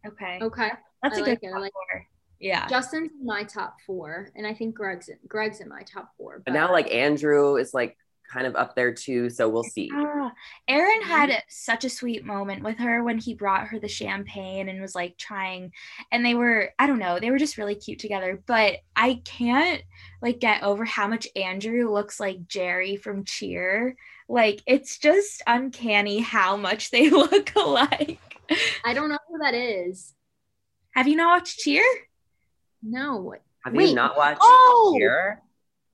Okay. Okay. That's I a like good it. like four. Yeah. Justin's in my top four, and I think Greg's in, Greg's in my top four. But, but now like Andrew is like kind of up there too. So we'll see. Yeah. Aaron mm-hmm. had such a sweet moment with her when he brought her the champagne and was like trying, and they were, I don't know, they were just really cute together. But I can't like get over how much Andrew looks like Jerry from Cheer. Like it's just uncanny how much they look alike. I don't know who that is. Have you not watched Cheer? No. Have Wait. you not watched oh! Cheer?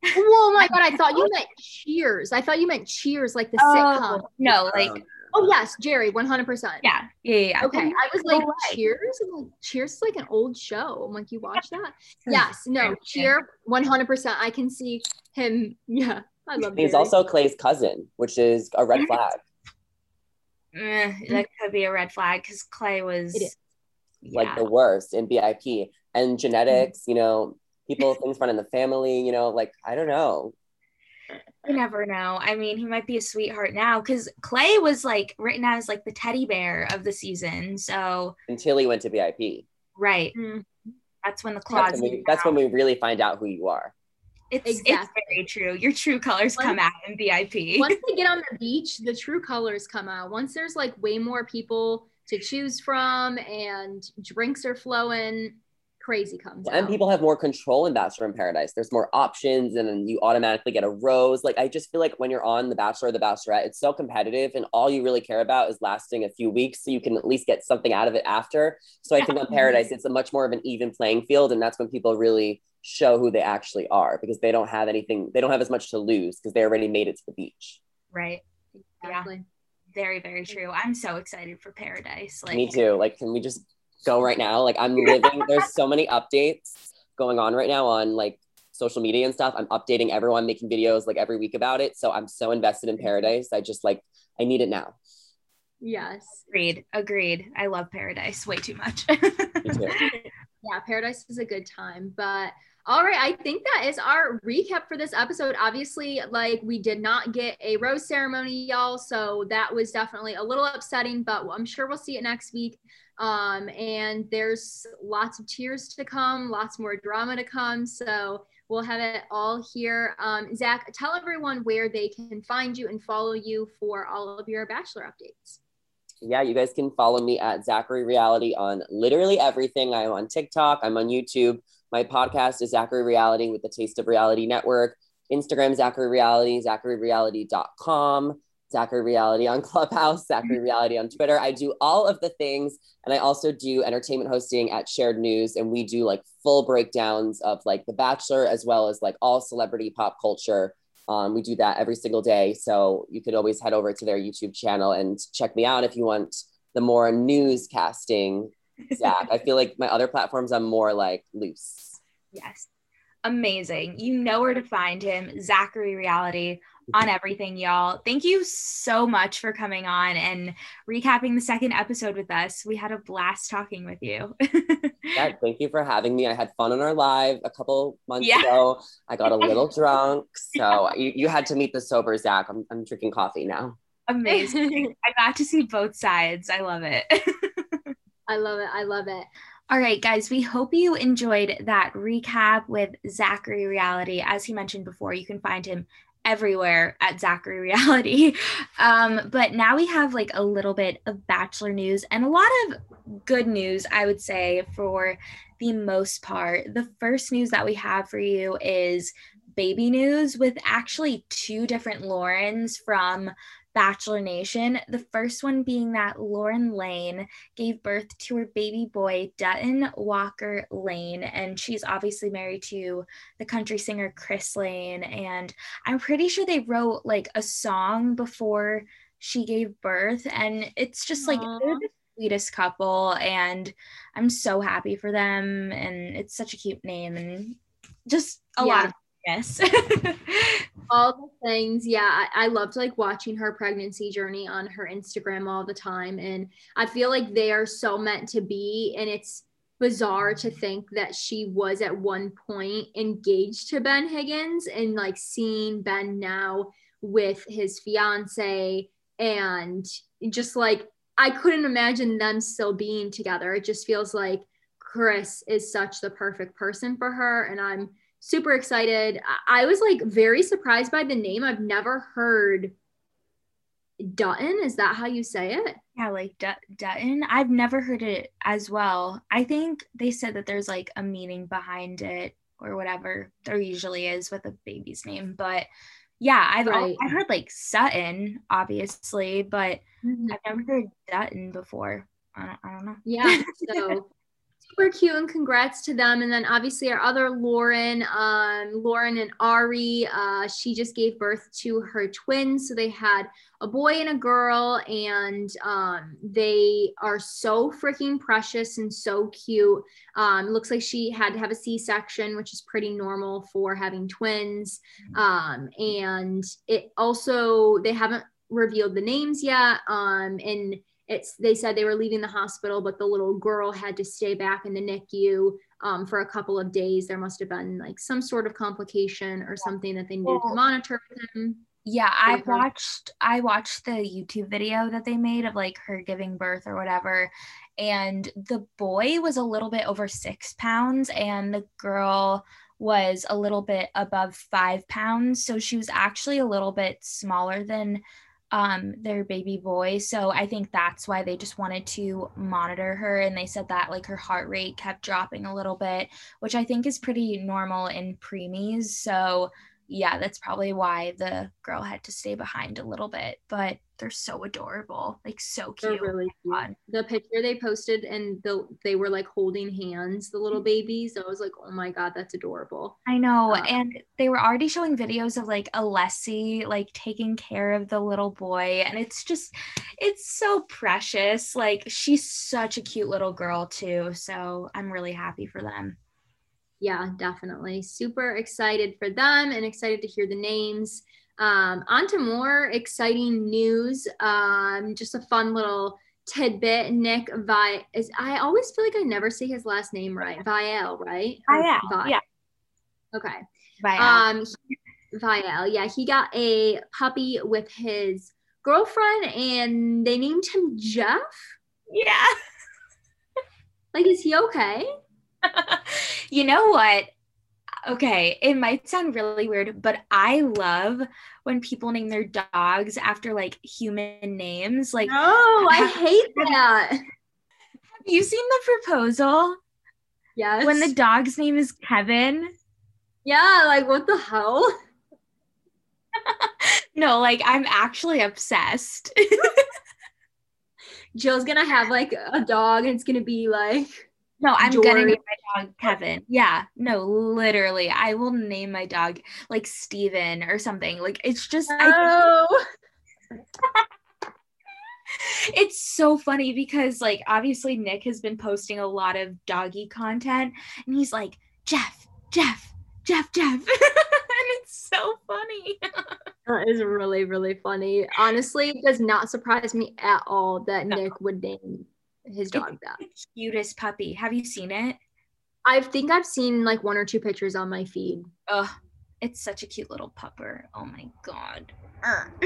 oh my god, I thought you meant Cheers. I thought you meant Cheers, like the oh, sitcom. No, like oh, oh yes, Jerry, one hundred percent. Yeah, yeah, yeah. Okay, I was like Cheers. I'm like Cheers is like an old show. I'm like, you watch that? yes, no, Cheer, one hundred percent. I can see him. Yeah, I love. He's Jerry. also Clay's cousin, which is a red flag. Eh, that could be a red flag because Clay was like the worst in BIP and genetics. You know, people things run in the family you know like i don't know you never know i mean he might be a sweetheart now because clay was like written as like the teddy bear of the season so until he went to BIP right mm-hmm. that's when the claws that's, when we, that's when we really find out who you are it's, exactly. it's very true. Your true colors once, come out in BIP. once they get on the beach, the true colors come out. Once there's like way more people to choose from and drinks are flowing, crazy comes out. and people have more control in bachelor in paradise there's more options and then you automatically get a rose like i just feel like when you're on the bachelor or the bachelorette it's so competitive and all you really care about is lasting a few weeks so you can at least get something out of it after so i think on paradise it's a much more of an even playing field and that's when people really show who they actually are because they don't have anything they don't have as much to lose because they already made it to the beach right exactly. yeah very very true i'm so excited for paradise like me too like can we just go right now. Like I'm living, there's so many updates going on right now on like social media and stuff. I'm updating everyone, making videos like every week about it. So I'm so invested in Paradise. I just like, I need it now. Yes. Agreed. Agreed. I love Paradise way too much. yeah, Paradise is a good time. But All right, I think that is our recap for this episode. Obviously, like we did not get a rose ceremony, y'all, so that was definitely a little upsetting, but I'm sure we'll see it next week. Um, and there's lots of tears to come, lots more drama to come. So we'll have it all here. Um, Zach, tell everyone where they can find you and follow you for all of your Bachelor updates. Yeah, you guys can follow me at Zachary Reality on literally everything. I'm on TikTok, I'm on YouTube. My podcast is Zachary Reality with the Taste of Reality Network. Instagram, Zachary Reality, zacharyreality.com, Zachary Reality on Clubhouse, Zachary Reality on Twitter. I do all of the things. And I also do entertainment hosting at Shared News. And we do like full breakdowns of like The Bachelor as well as like all celebrity pop culture. Um, we do that every single day. So you could always head over to their YouTube channel and check me out if you want the more newscasting Zach. I feel like my other platforms, I'm more like loose. Yes. Amazing. You know where to find him, Zachary Reality on everything, y'all. Thank you so much for coming on and recapping the second episode with us. We had a blast talking with you. yeah, thank you for having me. I had fun on our live a couple months yeah. ago. I got a little drunk. So you, you had to meet the sober Zach. I'm, I'm drinking coffee now. Amazing. I got to see both sides. I love it. I love it. I love it. All right, guys, we hope you enjoyed that recap with Zachary Reality. As he mentioned before, you can find him everywhere at Zachary Reality. Um, but now we have like a little bit of Bachelor news and a lot of good news, I would say, for the most part. The first news that we have for you is baby news with actually two different Laurens from Bachelor Nation. The first one being that Lauren Lane gave birth to her baby boy, Dutton Walker Lane, and she's obviously married to the country singer Chris Lane. And I'm pretty sure they wrote like a song before she gave birth, and it's just like they're the sweetest couple, and I'm so happy for them. And it's such a cute name, and just a yeah. lot of Yes. all the things. Yeah. I, I loved like watching her pregnancy journey on her Instagram all the time. And I feel like they are so meant to be. And it's bizarre to think that she was at one point engaged to Ben Higgins and like seeing Ben now with his fiance and just like I couldn't imagine them still being together. It just feels like Chris is such the perfect person for her. And I'm super excited. I was like very surprised by the name. I've never heard Dutton. Is that how you say it? Yeah, like Dutton. I've never heard it as well. I think they said that there's like a meaning behind it or whatever there usually is with a baby's name. But yeah, I've right. I've heard like Sutton, obviously, but mm-hmm. I've never heard Dutton before. I don't, I don't know. Yeah. So super cute and congrats to them. And then obviously our other Lauren, um, Lauren and Ari, uh, she just gave birth to her twins. So they had a boy and a girl, and um, they are so freaking precious and so cute. Um, looks like she had to have a C-section, which is pretty normal for having twins. Um, and it also they haven't revealed the names yet. Um, and it's they said they were leaving the hospital, but the little girl had to stay back in the NICU um, for a couple of days. There must have been like some sort of complication or something that they needed to monitor. Yeah, I watched I watched the YouTube video that they made of like her giving birth or whatever. And the boy was a little bit over six pounds and the girl was a little bit above five pounds. So she was actually a little bit smaller than um their baby boy. So i think that's why they just wanted to monitor her. And they said that like her heart rate kept dropping a little bit which i think is pretty normal in preemies. So yeah, that's probably why the girl had to stay behind a little bit. But they're so adorable, like so cute. They're really cute. The picture they posted and the they were like holding hands, the little babies. I was like, oh my god, that's adorable. I know, um, and they were already showing videos of like Alessi like taking care of the little boy, and it's just, it's so precious. Like she's such a cute little girl too. So I'm really happy for them yeah, definitely. Super excited for them and excited to hear the names. Um, on to more exciting news. Um, just a fun little tidbit. Nick Vi is I always feel like I never say his last name right. Viall, right? Viall, yeah. Okay. Viall. Um, Viall, yeah, he got a puppy with his girlfriend, and they named him Jeff. yeah. Like, is he okay? you know what? Okay, it might sound really weird, but I love when people name their dogs after like human names. Like, oh, I hate that. have you seen the proposal Yes. when the dog's name is Kevin? yeah, like what the hell? No, like I'm actually obsessed. Jill's gonna have like a dog, and it's gonna be like no, I'm gonna name my dog Kevin. Yeah, no, literally, I will name my dog like Steven or something. Like it's just oh. it's so funny because like obviously Nick has been posting a lot of doggy content and he's like Jeff, Jeff, Jeff, Jeff. and it's so funny. That is really, really funny. Honestly, it does not surprise me at all that No. Nick would name his dog that. The cutest puppy. Have you seen it? I think I've seen like one or two pictures on my feed. Oh, it's such a cute little pupper. Oh my god.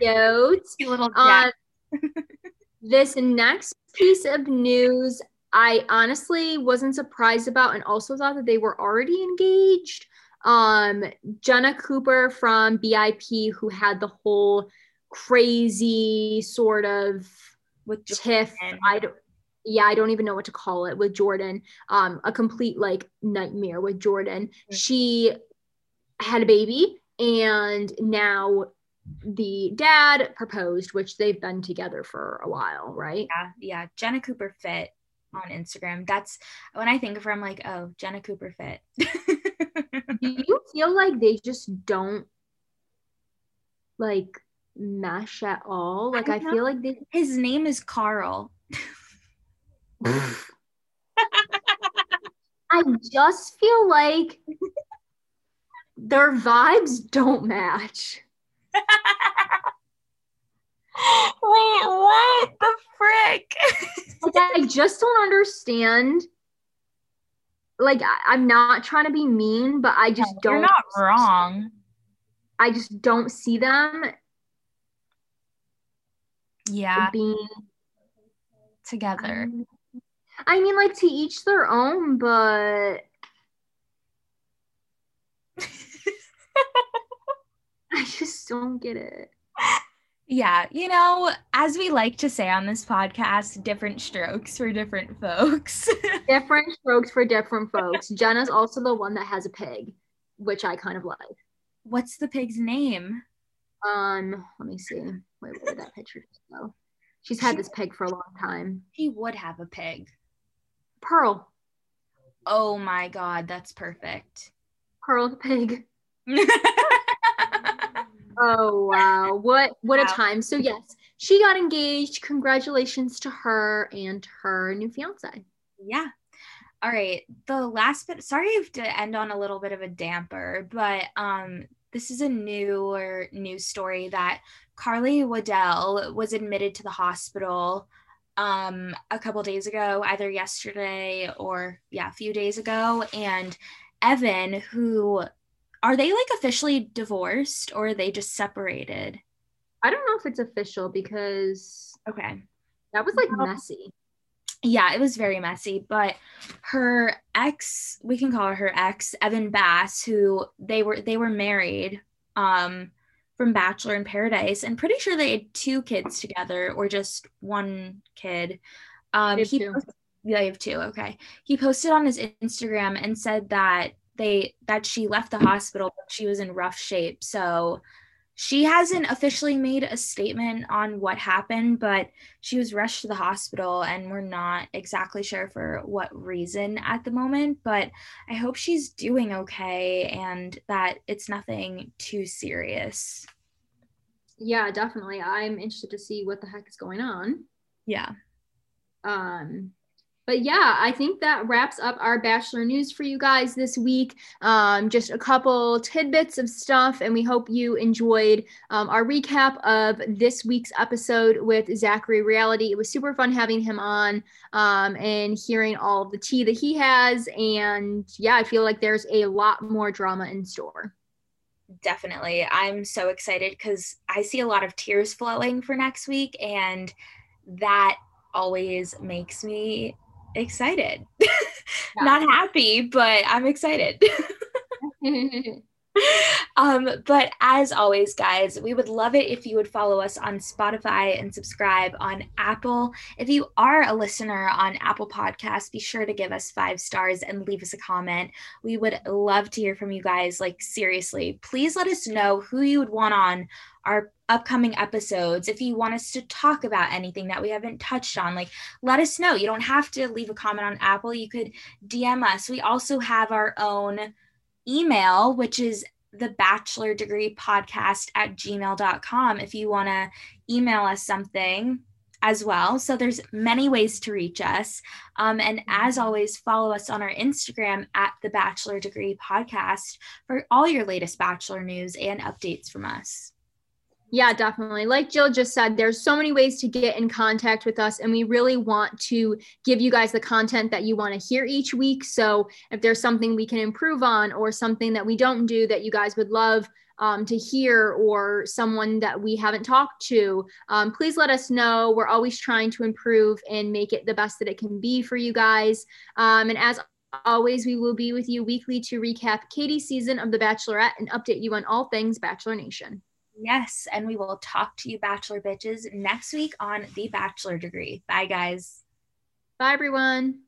Cute. Cute little Uh, this next piece of news, I honestly wasn't surprised about, and also thought that they were already engaged. Um, Jenna Cooper from BIP, who had the whole crazy sort of with tiff. I don't. Yeah, I don't even know what to call it with Jordan. Um, a complete like nightmare with Jordan. Mm. She had a baby, and now the dad proposed, which they've been together for a while, right? yeah, yeah. Jenna Cooper Fit on Instagram. That's when I think of her, I'm like, oh, Jenna Cooper Fit. Do you feel like they just don't like mesh at all? Like I I, feel like they His name is Carl. I just feel like their vibes don't match. Wait, what the frick? Like I just don't understand. Like I, I'm not trying to be mean, but I just You're don't You're not wrong. I just don't see them Yeah, being together. I mean like to each their own, but I just don't get it. Yeah, you know, as we like to say on this podcast, different strokes for different folks. Different strokes for different folks. Jenna's also the one that has a pig, which I kind of like. What's the pig's name? Um, let me see. Wait, where did that picture go? She's had this pig for a long time. He would have a pig. Pearl. Oh my god, that's perfect. Pearl the pig. Oh wow. What what a time. So yes, she got engaged. Congratulations to her and her new fiance. yeah. All right. The last bit sorry I have to end on a little bit of a damper, but um this is a newer news story that Carly Waddell was admitted to the hospital um a couple days ago, either yesterday or yeah, a few days ago. And Evan, who are they like officially divorced or are they just separated? I don't know if it's official because Okay. that was like messy. yeah, it was very messy, but her ex, we can call her her ex, Evan Bass, who they were they were married um from Bachelor in Paradise and pretty sure they had two kids together or just one kid. Um he two. yeah, they have two. Okay. He posted on his Instagram and said that they that she left the hospital but she was in rough shape. So she hasn't officially made a statement on what happened, but she was rushed to the hospital and we're not exactly sure for what reason at the moment. But I hope she's doing okay and that it's nothing too serious. Yeah, definitely. I'm interested to see what the heck is going on. Yeah. Um but yeah, I think that wraps up our Bachelor news for you guys this week. Um, just a couple tidbits of stuff, and we hope you enjoyed um, our recap of this week's episode with Zachary Reality. It was super fun having him on um, and hearing all of the tea that he has. And yeah, I feel like there's a lot more drama in store. Definitely. I'm so excited because I see a lot of tears flowing for next week, and that always makes me excited. Yeah. Not happy, but I'm excited. um, but as always, guys, we would love it if you would follow us on Spotify and subscribe on Apple. If you are a listener on Apple Podcasts, be sure to give us five stars and leave us a comment. We would love to hear from you guys. Like, seriously, please let us know who you would want on our upcoming episodes if you want us to talk about anything that we haven't touched on like let us know. You don't have to leave a comment on apple. You could dm us. We also have our own email which is the bachelor degree podcast at gmail.com if you want to email us something as well. So there's many ways to reach us. Um, and as always follow us on our instagram at the bachelor degree podcast for all your latest bachelor news and updates from us yeah, definitely. Like Jill just said, there's so many ways to get in contact with us, and we really want to give you guys the content that you want to hear each week. So if there's something we can improve on, or something that we don't do that you guys would love um, to hear, or someone that we haven't talked to, um, please let us know. We're always trying to improve and make it the best that it can be for you guys. Um, and as always, we will be with you weekly to recap Katie's season of The Bachelorette and update you on all things Bachelor Nation. Yes, and we will talk to you, Bachelor Bitches, next week on The Bachelor Degree. Bye, guys. Bye, everyone.